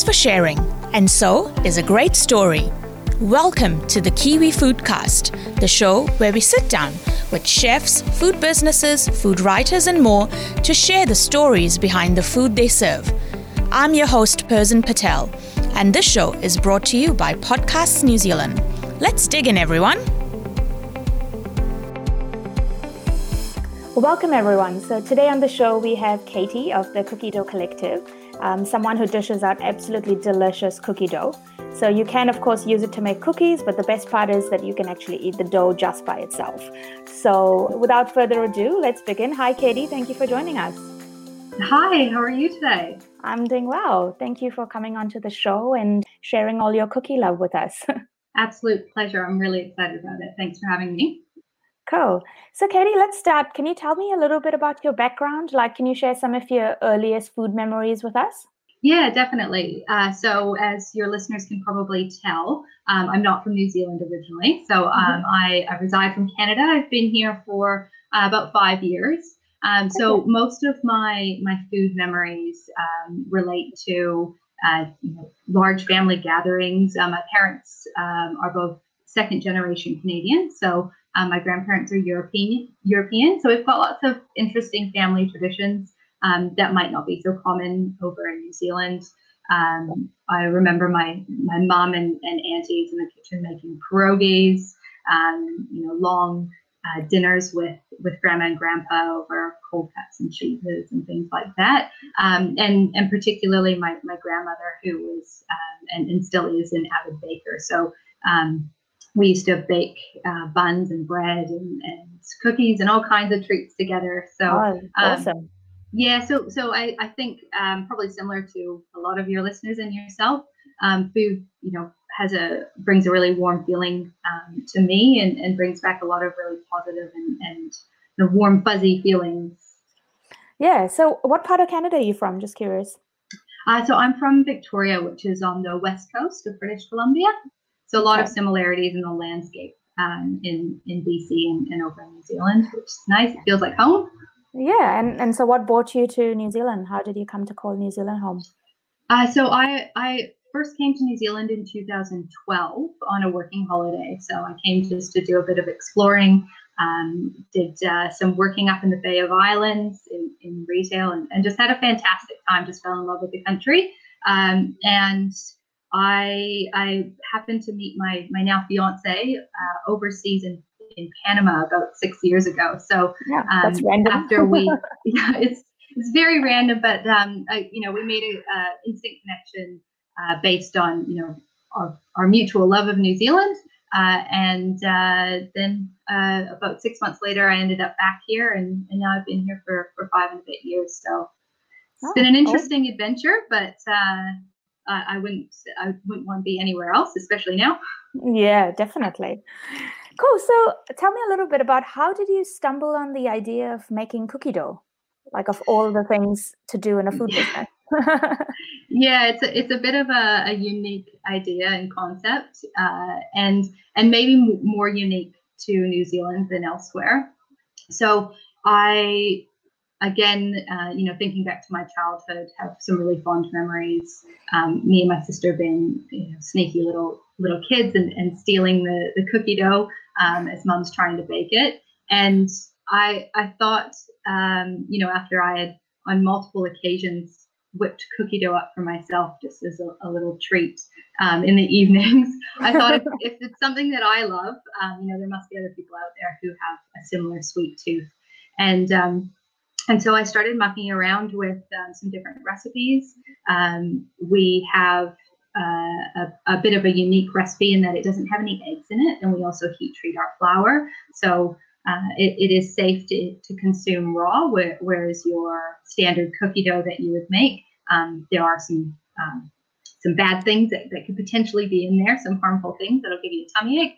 is for sharing, and so is a great story. Welcome to the Kiwi Foodcast, the show where we sit down with chefs, food businesses, food writers, and more to share the stories behind the food they serve. I'm your host, Persin Patel, and this show is brought to you by Podcasts New Zealand. Let's dig in, everyone. Welcome, everyone. So, today on the show, we have Katie of the Cookie Dough Collective, um, someone who dishes out absolutely delicious cookie dough. So, you can, of course, use it to make cookies, but the best part is that you can actually eat the dough just by itself. So, without further ado, let's begin. Hi, Katie. Thank you for joining us. Hi, how are you today? I'm doing well. Thank you for coming onto the show and sharing all your cookie love with us. Absolute pleasure. I'm really excited about it. Thanks for having me. Cool. So, Katie, let's start. Can you tell me a little bit about your background? Like, can you share some of your earliest food memories with us? Yeah, definitely. Uh, so, as your listeners can probably tell, um, I'm not from New Zealand originally. So, um, mm-hmm. I, I, reside from Canada. I've been here for uh, about five years. Um, so, most of my my food memories um, relate to uh, you know, large family gatherings. Uh, my parents um, are both second generation Canadian, so um, my grandparents are European. European, so we've got lots of interesting family traditions um, that might not be so common over in New Zealand. Um, I remember my my mom and, and aunties in the kitchen making pierogies, um, you know, long uh, dinners with with grandma and grandpa over cold cuts and cheeses and things like that. Um, and and particularly my my grandmother who was um, and, and still is an avid baker. So um, we used to bake uh, buns and bread and, and, cookies and all kinds of treats together. So oh, um, awesome. Um, yeah, so so I, I think um, probably similar to a lot of your listeners and yourself, um, food you know has a brings a really warm feeling um, to me and, and brings back a lot of really positive and and you know, warm fuzzy feelings. Yeah. So what part of Canada are you from? Just curious. Uh, so I'm from Victoria, which is on the west coast of British Columbia. So a lot okay. of similarities in the landscape um, in in BC and, and over in New Zealand, which is nice. It feels like home. Yeah, and and so what brought you to New Zealand? How did you come to call New Zealand home? Uh, so I I first came to New Zealand in 2012 on a working holiday. So I came just to do a bit of exploring, um, did uh, some working up in the Bay of Islands in, in retail, and, and, just had a fantastic time. Just fell in love with the country. Um, and I I happened to meet my my now fiance uh, overseas in in Panama about six years ago. So yeah, um, after we, yeah, it's it's very random, but um, I, you know, we made an uh, instant connection uh, based on you know our, our mutual love of New Zealand. Uh, and uh, then uh, about six months later, I ended up back here, and, and now I've been here for, for five and a bit years. So it's oh, been an interesting cool. adventure, but uh, I, I wouldn't I wouldn't want to be anywhere else, especially now. Yeah, definitely. Cool. So tell me a little bit about how did you stumble on the idea of making cookie dough? Like of all the things to do in a food business. yeah, it's a, it's a bit of a, a unique idea and concept, uh, and and maybe m- more unique to New Zealand than elsewhere. So I again, uh, you know, thinking back to my childhood, have some really fond memories. Um, me and my sister being you know, sneaky little little kids and, and stealing the, the cookie dough um, as mom's trying to bake it. And I I thought, um, you know, after I had on multiple occasions whipped cookie dough up for myself just as a, a little treat um, in the evenings. I thought if, if, it's something that I love, um, you know, there must be other people out there who have a similar sweet tooth. And um, and so I started mucking around with um, some different recipes. Um, we have uh, a, a, bit of a unique recipe in that it doesn't have any eggs in it, and we also heat treat our flour. So uh, it, it is safe to, to consume raw, where, whereas your standard cookie dough that you would make, um, there are some um, some bad things that, that could potentially be in there, some harmful things that'll give you a tummy ache.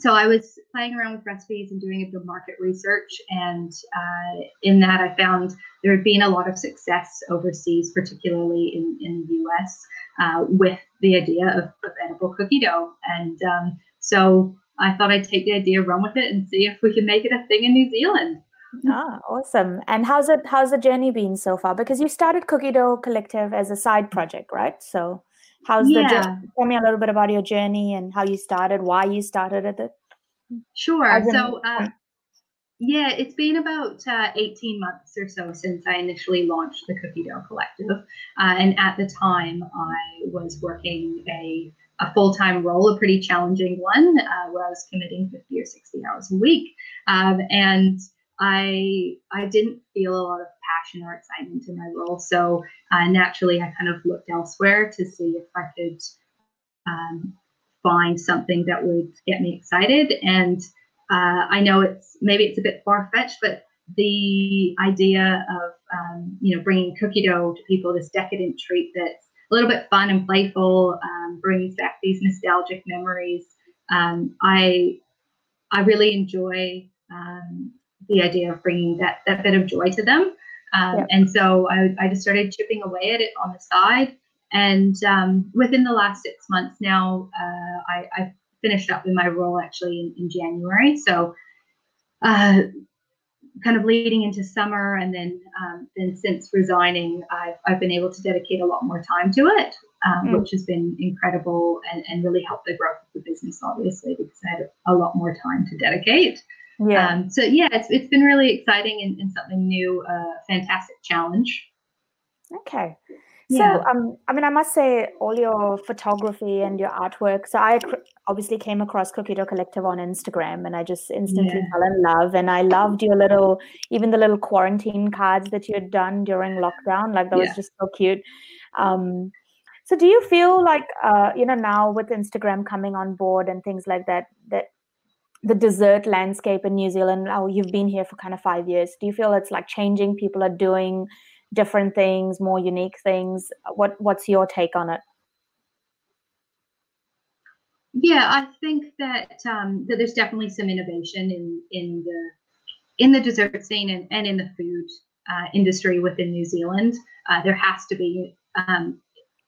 So I was playing around with recipes and doing a bit of market research, and uh, in that I found there had been a lot of success overseas, particularly in, in the US, uh, with the idea of, of edible cookie dough. And um, so I thought I'd take the idea, run with it, and see if we can make it a thing in New Zealand. Ah, awesome. And how's it how's the journey been so far? Because you started Cookie Dough Collective as a side project, right? So how's yeah. the journey? Tell me a little bit about your journey and how you started, why you started at it. Sure. So uh, yeah, it's been about uh, 18 months or so since I initially launched the Cookie Dough Collective. Uh, and at the time, I was working a, a full time role, a pretty challenging one, uh, where I was committing 50 or 60 hours a week. Um, and I I didn't feel a lot of passion or excitement in my role. So uh, naturally, I kind of looked elsewhere to see if I could um, find something that would get me excited. And uh, I know it's maybe it's a bit far fetched, but the idea of um, you know bringing cookie dough to people, this decadent treat that's a little bit fun and playful, um, brings back these nostalgic memories. Um, I I really enjoy um, the idea of bringing that that bit of joy to them. Um, yeah. And so I, I just started chipping away at it on the side. And um, within the last six months now, uh, I, I, finished up in my role actually in, in January. So uh, kind of leading into summer and then um, then since resigning I've, I've been able to dedicate a lot more time to it um, mm. which has been incredible and, and really helped the growth of the business obviously because I had a lot more time to dedicate yeah. Um, so yeah, it's it's been really exciting and, and something new, uh, fantastic challenge. Okay. Yeah. So, um, I mean, I must say, all your photography and your artwork. So, I obviously came across Cookie Dough Collective on Instagram, and I just instantly yeah. fell in love. And I loved your little, even the little quarantine cards that you had done during lockdown. Like that yeah. was just so cute. Um, so, do you feel like, uh, you know, now with Instagram coming on board and things like that, that the dessert landscape in New Zealand? Oh, you've been here for kind of five years. Do you feel it's like changing? People are doing different things, more unique things. What What's your take on it? Yeah, I think that um, that there's definitely some innovation in in the in the dessert scene and, and in the food uh, industry within New Zealand. Uh, there has to be. Um,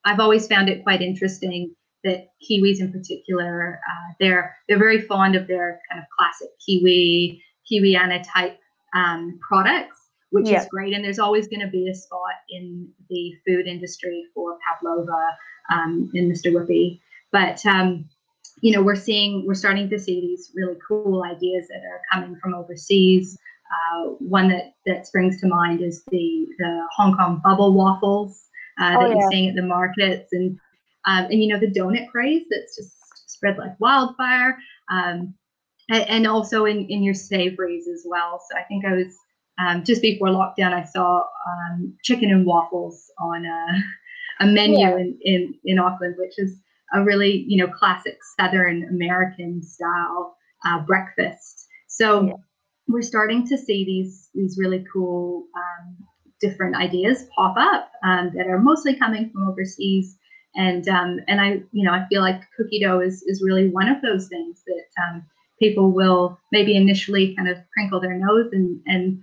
I've always found it quite interesting that Kiwis in particular, uh, they're they're very fond of their kind of classic Kiwi Kiwiana type um, products, which yeah. is great. And there's always going to be a spot in the food industry for pavlova um, and Mr. Whippy. But um, you know, we're seeing we're starting to see these really cool ideas that are coming from overseas. Uh, one that that springs to mind is the the Hong Kong bubble waffles uh, oh, that yeah. you're seeing at the markets and um, and you know the donut craze that's just spread like wildfire, um, and, and, also in in your savories as well. So I think I was um, just before lockdown, I saw um, chicken and waffles on a, a menu yeah. in, in in Auckland, which is a really you know classic Southern American style uh, breakfast. So. Yeah. We're starting to see these these really cool um, different ideas pop up um, that are mostly coming from overseas and um, and I you know I feel like cookie dough is is really one of those things that um, people will maybe initially kind of crinkle their nose and and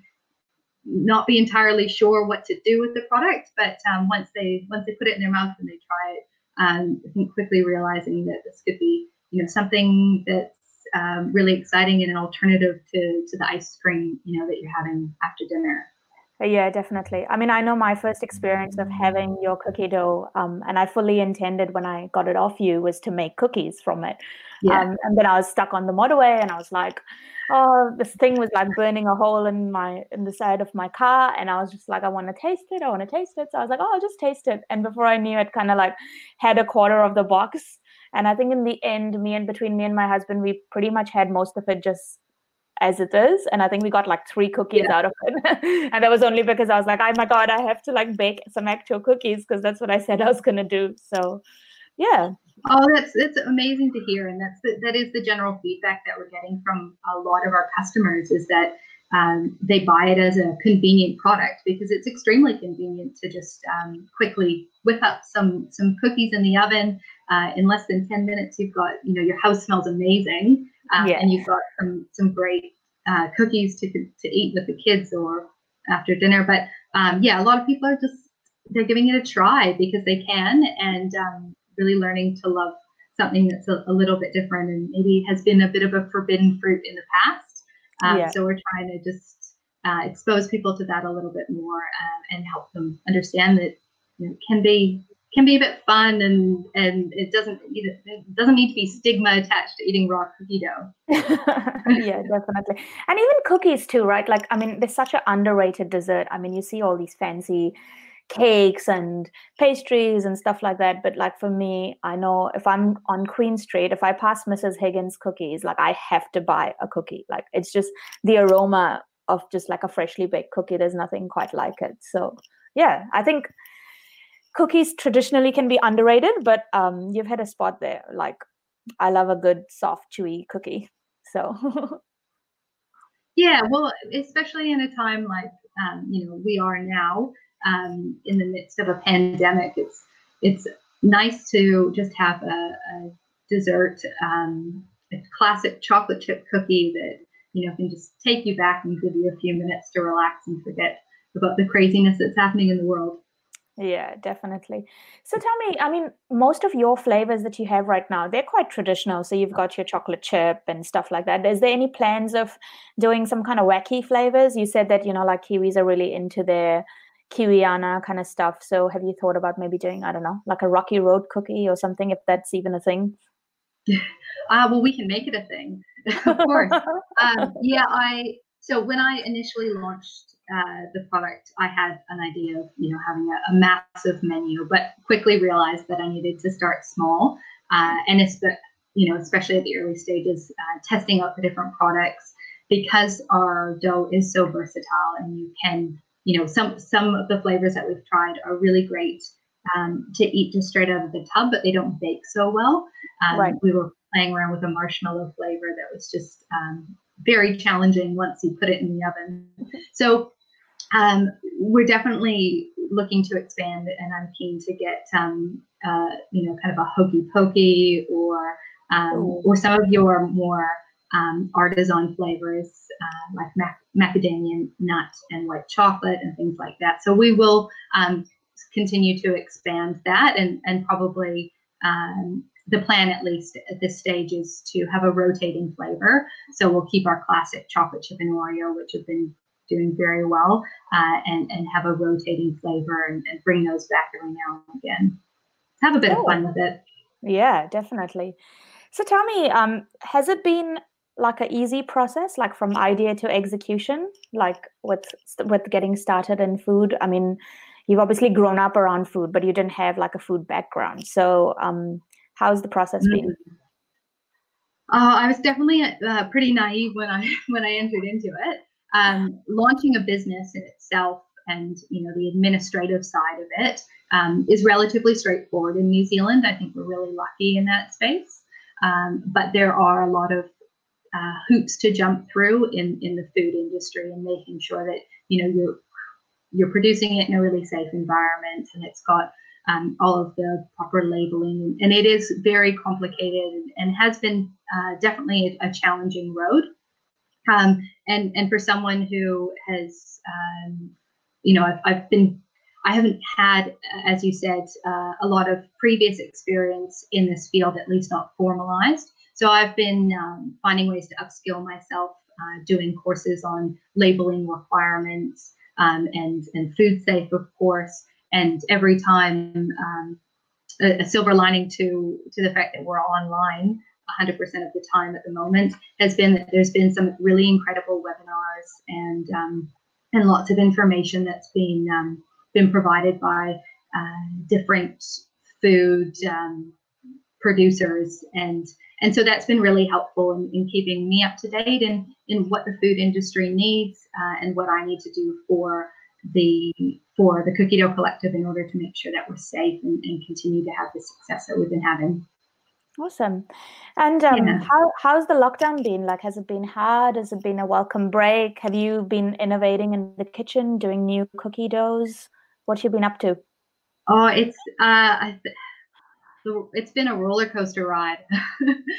not be entirely sure what to do with the product, but um, once they once they put it in their mouth and they try it, um, I think quickly realizing that this could be you know something that's um, really exciting and an alternative to to the ice cream you know that you're having after dinner. Yeah, definitely. I mean, I know my first experience of having your cookie dough, um, and I fully intended when I got it off you was to make cookies from it. Yeah. Um, and then I was stuck on the motorway, and I was like, "Oh, this thing was like burning a hole in my in the side of my car," and I was just like, "I want to taste it. I want to taste it." So I was like, "Oh, I'll just taste it." And before I knew it, kind of like had a quarter of the box. And I think in the end, me and between me and my husband, we pretty much had most of it just as it is. And I think we got like three cookies yeah. out of it. and that was only because I was like, oh my God, I have to like bake some actual cookies because that's what I said I was going to do. So, yeah. Oh, that's that's amazing to hear, and that's the, that is the general feedback that we're getting from a lot of our customers is that um, they buy it as a convenient product because it's extremely convenient to just um, quickly whip up some some cookies in the oven. Uh, in less than ten minutes, you've got you know your house smells amazing, um, yeah. and you've got some some great uh, cookies to to eat with the kids or after dinner. But um, yeah, a lot of people are just they're giving it a try because they can and um, really learning to love something that's a, a, little bit different and maybe has been a bit of a forbidden fruit in the past. Um, yeah. So we're trying to just uh, expose people to that a little bit more uh, and help them understand that you know, can be can be a bit fun and and it doesn't it doesn't need to be stigma attached to eating raw cookie dough. Yeah definitely. And even cookies too right? Like i mean there's such an underrated dessert. I mean you see all these fancy cakes and pastries and stuff like that but like for me i know if i'm on queen street if i pass mrs higgins cookies like i have to buy a cookie. Like it's just the aroma of just like a freshly baked cookie. There's nothing quite like it. So yeah i think cookies traditionally can be underrated, but um, you've had a spot there. Like, I love a good, soft, chewy cookie. So, yeah, well, especially in a time like um, you know we are now, um, in the midst of a pandemic, it's it's nice to just have a, a dessert, um, a classic chocolate chip cookie that you know can just take you back and give you a few minutes to relax and forget about the craziness that's happening in the world. Yeah, definitely. So tell me, I mean, most of your flavors that you have right now, they're quite traditional. So you've got your chocolate chip and stuff like that. Is there any plans of doing some kind of wacky flavors? You said that, you know, like Kiwis are really into their Kiwiana kind of stuff. So have you thought about maybe doing, I don't know, like a Rocky Road cookie or something, if that's even a thing? Uh, well, we can make it a thing, of course. um, yeah, I, so when I initially launched uh, the product, I had an idea of you know having a, a, massive menu, but quickly realized that I needed to start small, uh, and it's you know especially at the early stages, uh, testing out the different products because our dough is so versatile, and you can you know some some of the flavors that we've tried are really great um, to eat just straight out of the tub, but they don't bake so well. Um, right. We were playing around with a marshmallow flavor that was just um, very challenging once you put it in the oven. So um, we're definitely looking to expand, and I'm keen to get um, uh, you know kind of a hokey pokey or um, or some of your more um, artisan flavors uh, like mac- macadamia nut and white chocolate and things like that. So we will um, continue to expand that, and and probably um, the plan at least at this stage is to have a rotating flavor. So we'll keep our classic chocolate chip and Oreo, which have been doing very well uh, and, and have a rotating flavor and, and, bring those back every now and again. Have a bit of fun with it. Yeah, definitely. So tell me, um, has it been like an easy process, like from idea to execution, like with with getting started in food? I mean, you've obviously grown up around food, but you didn't have like a food background. So, um, how's the process mm-hmm. been? Uh, I was definitely uh, pretty naive when I when I entered into it um, launching a business in itself and you know the administrative side of it um, is relatively straightforward. In New Zealand. I think we're really lucky in that space, um, but there are a lot of uh, hoops to jump through in in the food industry and making sure that you know you're you're producing it in a really safe environment and it's got um, all of the proper labeling. And it is very complicated and has been uh, definitely a, a challenging road um, and and for someone who has, um, you know, I've, I've been, I haven't had, as you said, uh, a lot of previous experience in this field, at least not formalized. So I've been um, finding ways to upskill myself, uh, doing courses on labeling requirements um, and and food safe, of course. And every time, um, a, a silver lining to to the fact that we're online 100% of the time at the moment has been that there's been some really incredible webinars and um, and lots of information that's been um, been provided by uh, different food um, producers. And and so that's been really helpful in, in keeping me up to date in in what the food industry needs uh, and what I need to do for the for the cookie dough collective in order to make sure that we're safe and, and continue to have the success that we've been having Awesome. And um, yeah. how how's the lockdown been? Like, has it been hard? Has it been a welcome break? Have you been innovating in the kitchen, doing new cookie doughs? What you been up to? Oh, it's uh, it's been a roller coaster ride.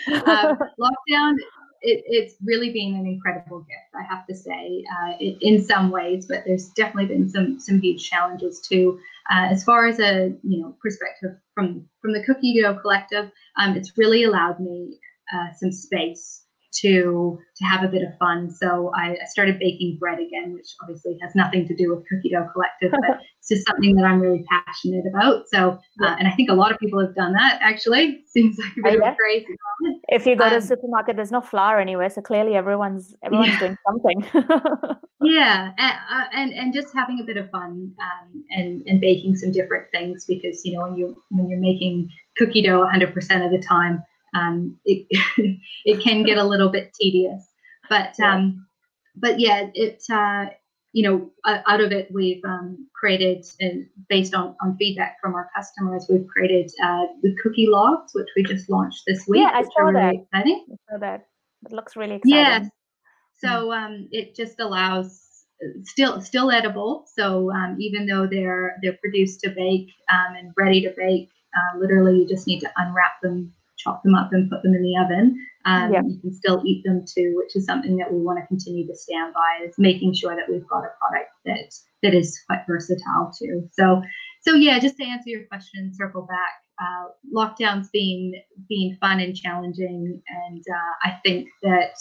uh, lockdown it, it's really been an incredible gift, I have to say, uh, in some ways. But there's definitely been some some huge challenges too. Uh, as far as a you know perspective from from the Cookie Dough Collective, um, it's really allowed me uh, some space to to have a bit of fun. So I, I, started baking bread again, which obviously has nothing to do with Cookie Dough Collective, but it's just something that I'm really passionate about. So, uh, and I think a lot of people have done that. Actually, seems like a bit oh, yeah. of a crazy comment. If you go um, to a supermarket, there's no flour anywhere, so clearly everyone's everyone's yeah. doing something. yeah, and, uh, and and just having a bit of fun um, and and baking some different things because you know when you when you're making cookie dough 100% of the time um, it it can get a little bit tedious. But um, but yeah, it uh, you know out of it we've um, created and based on, on feedback from our customers, we've created uh, the cookie logs, which we just launched this week. Yeah, I saw that. Really I saw that. It looks really exciting. Yeah. So um, it just allows still still edible. So um, even though they're they're produced to bake um, and ready to bake, uh, literally you just need to unwrap them chop them up and put them in the oven. Um, yeah. You can still eat them too, which is something that we want to continue to stand by is making sure that we've got a product that that is quite versatile too. So, so yeah, just to answer your question, circle back. Uh, lockdowns being being fun and challenging, and uh, I think that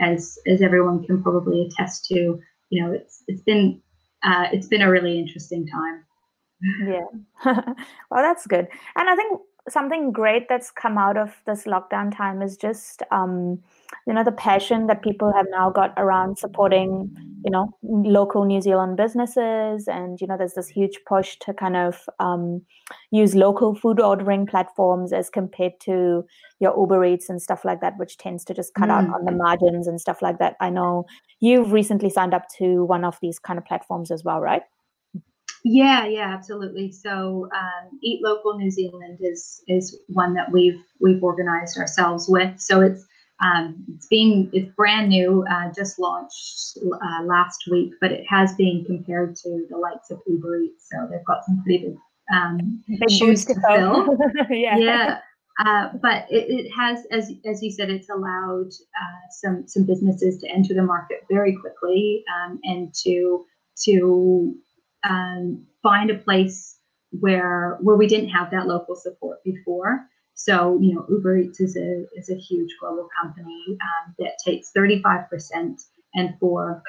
as as everyone can probably attest to, you know, it's it's been uh, it's been a really interesting time. Yeah, well, that's good, and I think something great that's come out of this lockdown time is just um, you know the passion that people have now got around supporting you know local new zealand businesses. And you know there's this huge push to kind of um, use local food ordering platforms as compared to your uber eats and stuff like that which tends to just cut mm. out on the margins and stuff like that. I know you've recently signed up to one of these kind of platforms as well right yeah, yeah, absolutely. So, um, Eat Local New Zealand is is one that we've we've organized ourselves with. So it's um, it's being it's brand new, uh, just launched uh, last week, but it has been compared to the likes of Uber Eats. So they've got some pretty big um, shoes to fill. yeah. yeah. Uh, but it, it, has, as as you said, it's allowed uh, some some businesses to enter the market very quickly um, and to to um, find a place where where we didn't have that local support before. So you know, Uber Eats is a is a huge global company um, that takes 35 percent, and for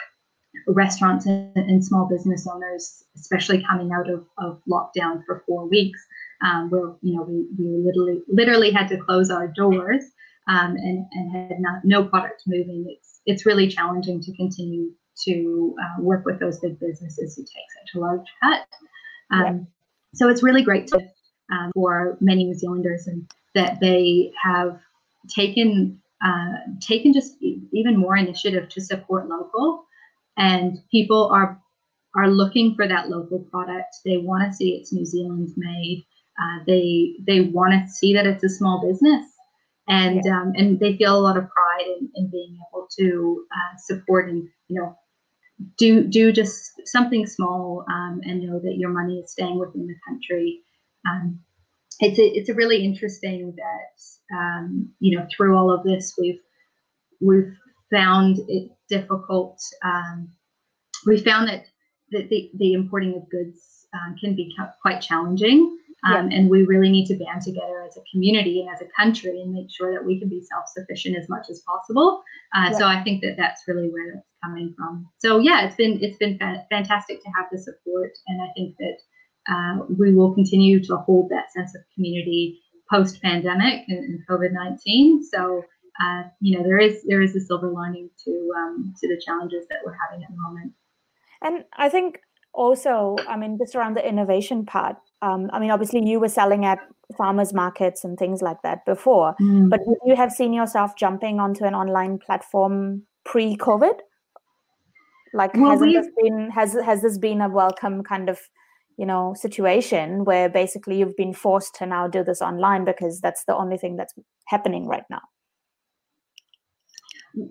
restaurants and, and, small business owners, especially coming out of, of lockdown for four weeks, um, where you know we, we literally literally had to close our doors um, and and had not no product moving. It's it's really challenging to continue to uh, work with those big businesses who take such a large cut. Um, yeah. So it's really great to, um, for many New Zealanders and that they have taken uh, taken just even more initiative to support local, and people are are looking for that local product. They want to see it's New Zealand made. Uh, they they want to see that it's a small business, and yeah. um, and they feel a lot of pride in, in being able to uh, support and you know do do just something small um, and know that your money is staying within the country. Um, it's a, it's a really interesting that um, you know through all of this we've we've found it difficult. Um, we found that that the, the importing of goods um, can be quite challenging. Um, yeah. And we really need to band together as a community and as a country and make sure that we can be self sufficient as much as possible. Uh, yeah. So I think that that's really where coming from. So yeah, it's been it's been fa- fantastic to have the support, and I think that uh, we will continue to hold that sense of community post pandemic and, and COVID nineteen. So. Uh, you know there is there is a silver lining to um, to the challenges that we're having at the moment. And I think also, I mean, just around the innovation part, um, I mean, obviously you were selling at farmers markets and things like that before, mm. but would you have seen yourself jumping onto an online platform pre-COVID? Like, well, has this been has has this been a welcome kind of you know situation where basically you've been forced to now do this online because that's the only thing that's happening right now?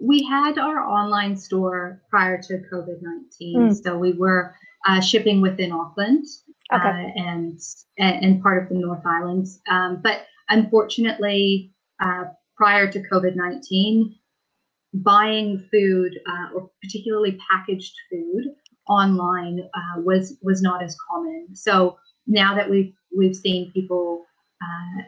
We had our online store prior to COVID nineteen, mm. so we were uh, shipping within Auckland okay. uh, and, and part of the North Island. Um, but unfortunately, uh, prior to COVID 19, buying food uh, or particularly packaged food online uh, was was not as common. So now that we've we've seen people uh,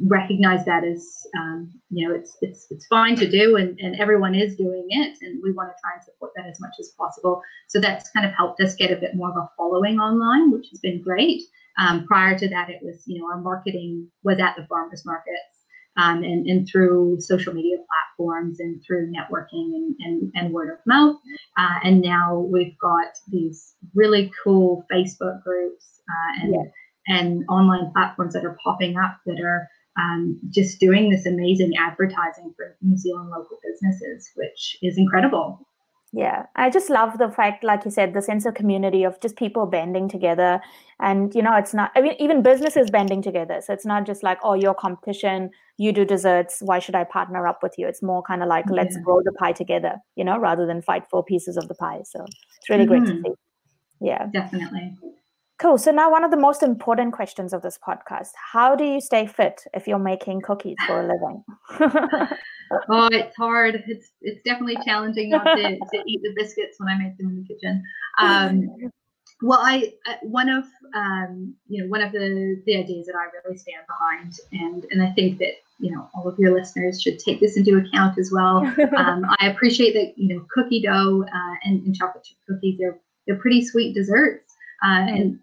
recognize that as um, you know it's it's it's fine to do and, and everyone is doing it and we want to try and support that as much as possible so that's kind of helped us get a bit more of a following online which has been great um, prior to that it was you know our marketing was at the farmers markets um, and, and through social media platforms and through networking and, and, and word of mouth uh, and now we've got these really cool facebook groups uh, and yeah and online platforms that are popping up that are um, just doing this amazing advertising for New Zealand local businesses, which is incredible. Yeah, I just love the fact, like you said, the sense of community of just people banding together. And, you know, it's not, I mean, even businesses banding together. So it's not just like, oh, your competition, you do desserts, why should I partner up with you? It's more kind of like, yeah. let's grow the pie together, you know, rather than fight for pieces of the pie. So it's really mm-hmm. great to mm-hmm. see. Yeah. Definitely. Cool. So now one of the most important questions of this podcast: How do you stay fit if you're making cookies for a living? oh, it's hard. It's it's definitely challenging not to, to eat the biscuits when I make them in the kitchen. Um, well, I one of um, you know one of the the ideas that I really stand behind, and and I think that you know all of your listeners should take this into account as well. Um, I appreciate that you know cookie dough uh, and, and chocolate chip cookies they're they're pretty sweet desserts. Uh, and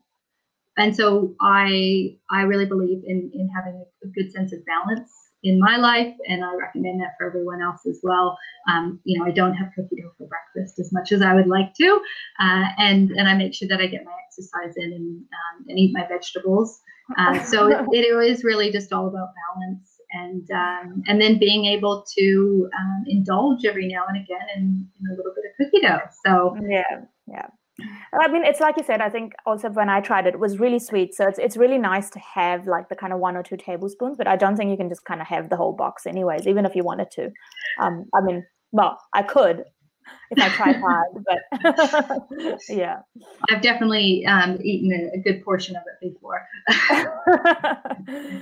and so I I really believe in in having a, a, good sense of balance in my life, and I recommend that for everyone else as well. Um, you know, I don't have cookie dough for breakfast as much as I would like to, uh, and and I make sure that I get my exercise in and um, and eat my vegetables. Uh, so it, it is really just all about balance and um, and then being able to um, indulge every now and again in, in a little bit of cookie dough. So yeah, yeah. I mean, it's like you said. I think also when I tried it, it was really sweet. So it's it's really nice to have like the kind of one or two tablespoons. But I don't think you can just kind of have the whole box, anyways. Even if you wanted to. Um, I mean, well, I could if I tried hard, but yeah. I've definitely um, eaten a, a, good portion of it before.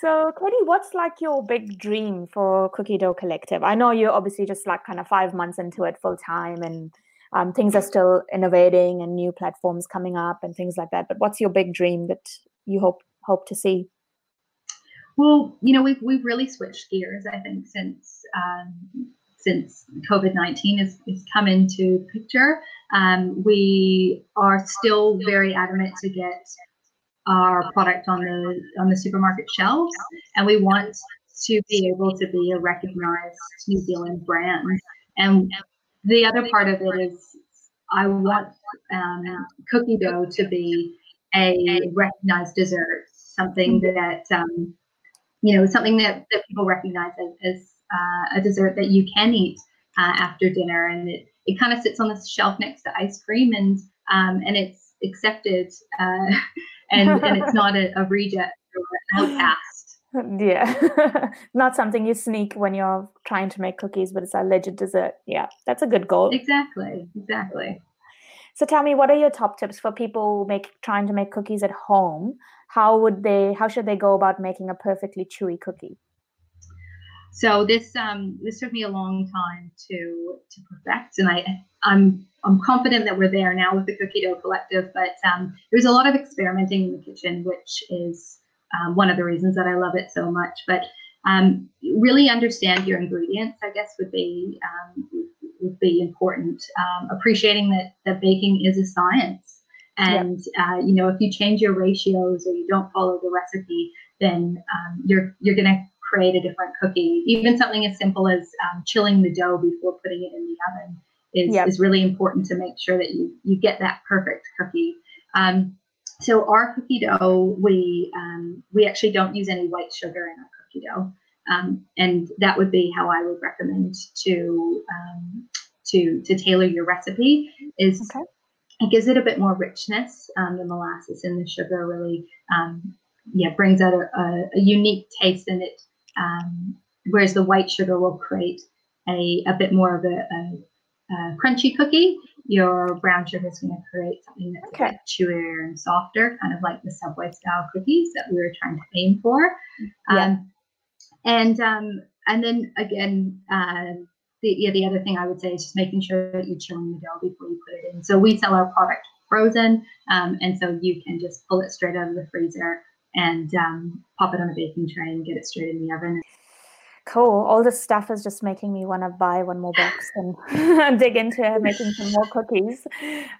so, Katie, what's like your big dream for Cookie Dough Collective? I know you're obviously just like kind of five months into it full time and um, things are still innovating and new platforms coming up and things like that. But what's your big dream that you hope hope to see? Well, you know, we've we've really switched gears. I think since um, since COVID nineteen has, has come into picture, um, we are still very adamant to get our product on the on the supermarket shelves, and we want to be able to be a recognized New Zealand brand. And the other part of it is I want um, cookie dough to be a recognized dessert, something mm-hmm. that um, you know, something that, that people recognize as, as uh, a dessert that you can eat uh, after dinner, and it, it kind of sits on the shelf next to ice cream, and um, and it's accepted, uh, and and it's not a, a reject or an outcast. Yeah, not something you sneak when you're trying to make cookies, but it's a legit dessert. Yeah, that's a good goal. Exactly, exactly. So tell me, what are your top tips for people make trying to make cookies at home? How would they? How should they go about making a perfectly chewy cookie? So this um, this took me a long time to to perfect, and I I'm I'm confident that we're there now with the Cookie Dough Collective. But um, there's a lot of experimenting in the kitchen, which is um, one of the reasons that I love it so much. But um, really understand your ingredients, I guess, would be um, would be important. Um, appreciating that that baking is a science, and uh, you know if you change your ratios or you don't follow the recipe, then um, you're you're going to create a different cookie. Even something as simple as um, chilling the dough before putting it in the oven is, yep. is really important to make sure that you you get that perfect cookie. Um, so our cookie dough, we um, we actually don't use any white sugar in our cookie dough, um, and that would be how I would recommend to um, to to tailor your recipe. Is okay. it gives it a bit more richness. Um, the molasses and the sugar really, um, yeah, brings out a, a, a, unique taste, in it um, whereas the white sugar will create a, a bit more of a, a, a crunchy cookie your brown sugar is going to create something that's okay. chewier and softer, kind of like the Subway style cookies that we were trying to aim for. Yeah. Um, and um, and then again, uh, the yeah, the other thing I would say is just making sure that you're chilling the dough before you put it in. So we sell our product frozen, um, and so you can just pull it straight out of the freezer and um, pop it on a baking tray and get it straight in the oven. Cool. All this stuff is just making me want to buy one more box and dig into making some more cookies.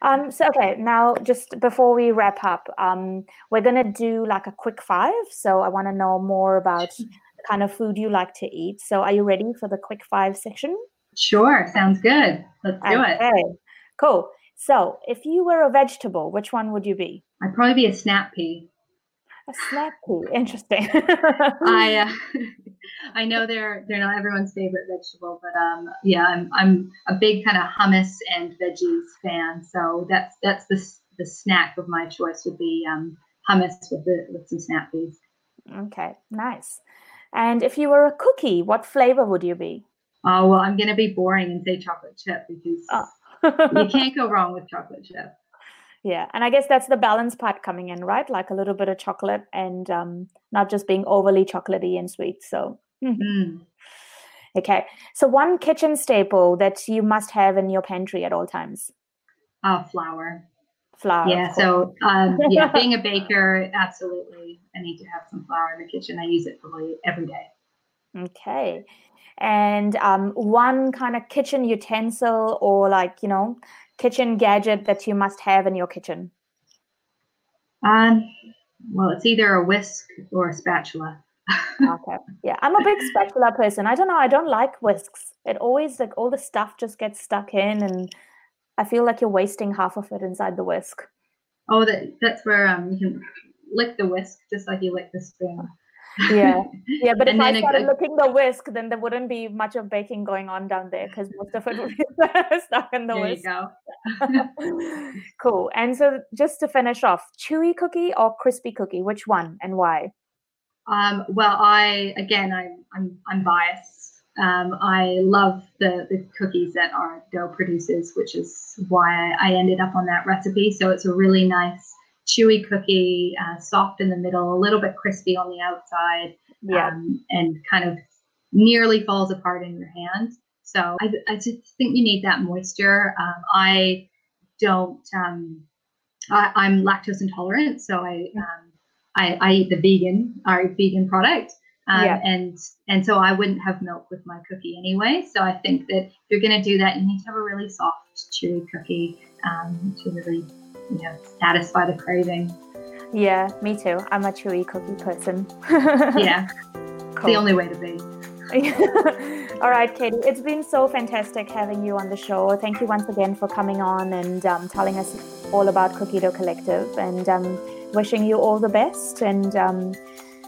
Um, so, okay, now just before we wrap up, um, we're going to do like a quick five. So, I want to know more about the kind of food you like to eat. So, are you ready for the quick five section? Sure. Sounds good. Let's do okay. it. Okay, cool. So, if you were a vegetable, which one would you be? I'd probably be a snap pea. A snap pea. Interesting. I uh, I know they're they're not everyone's favorite vegetable, but um yeah, I'm I'm a big kind of hummus and veggies fan. So that's that's the the snack of my choice would be um hummus with the with some snap peas. Okay, nice. And if you were a cookie, what flavor would you be? Oh well, I'm gonna be boring and say chocolate chip because oh. you can't go wrong with chocolate chip. Yeah, and I guess that's the balance part coming in, right? Like a little bit of chocolate and um, not just being overly chocolatey and sweet. So, mm-hmm. okay. So, one kitchen staple that you must have in your pantry at all times. Uh, flour. Flour. Yeah. So, um, yeah, being a baker, absolutely, I need to have some flour in the kitchen. I use it probably every day. Okay. And um, one kind of kitchen utensil or like you know kitchen gadget that you must have in your kitchen? Um, well, it's either a whisk or a spatula. okay. Yeah, I'm a big spatula person. I don't know. I don't like whisks. It always like all the stuff just gets stuck in, and I feel like you're wasting half of it inside the whisk. Oh, that that's where um you can lick the whisk just like you lick the spoon yeah. Yeah but if i started looking the whisk then there wouldn't be much of baking going on down there because most of it would be stuck in the there whisk. go. cool. And so just to finish off chewy cookie or crispy cookie? Which one and why? Um, well i again i'm i'm, I'm biased. Um, I love the, the cookies that our dough produces, which is why I ended up on that recipe. So it's a really nice chewy cookie, uh, soft in the middle, a little bit crispy on the outside, yeah. Um, and kind of nearly falls apart in your hand. So I, I just think you need that moisture. Um, I don't. Um, I, am lactose intolerant, so I, um, I, I eat the vegan, our vegan product. Um, yeah. and and so I wouldn't have milk with my cookie anyway. So I think that if you're going to do that, you need to have a really soft, chewy cookie um, to really you know, satisfy the craving. Yeah, me too. I'm a chewy cookie person. yeah, cool. the only way to be. All right, Katie, it's been so fantastic having you on the show. Thank you once again for coming on and um, telling us all about Cookie Dough Collective and um, wishing you all the best and um,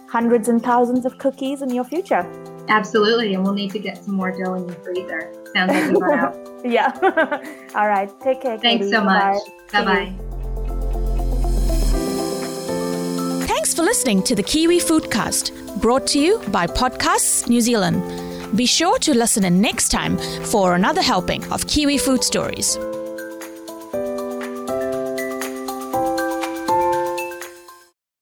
hundreds and thousands of cookies in your future. Absolutely, and we'll need to get some more dough in the freezer. Sounds like you run out. yeah. All right. Take care. Thanks Katie. so much. Bye bye. Thanks for listening to the Kiwi Foodcast, brought to you by Podcasts New Zealand. Be sure to listen in next time for another helping of Kiwi food stories.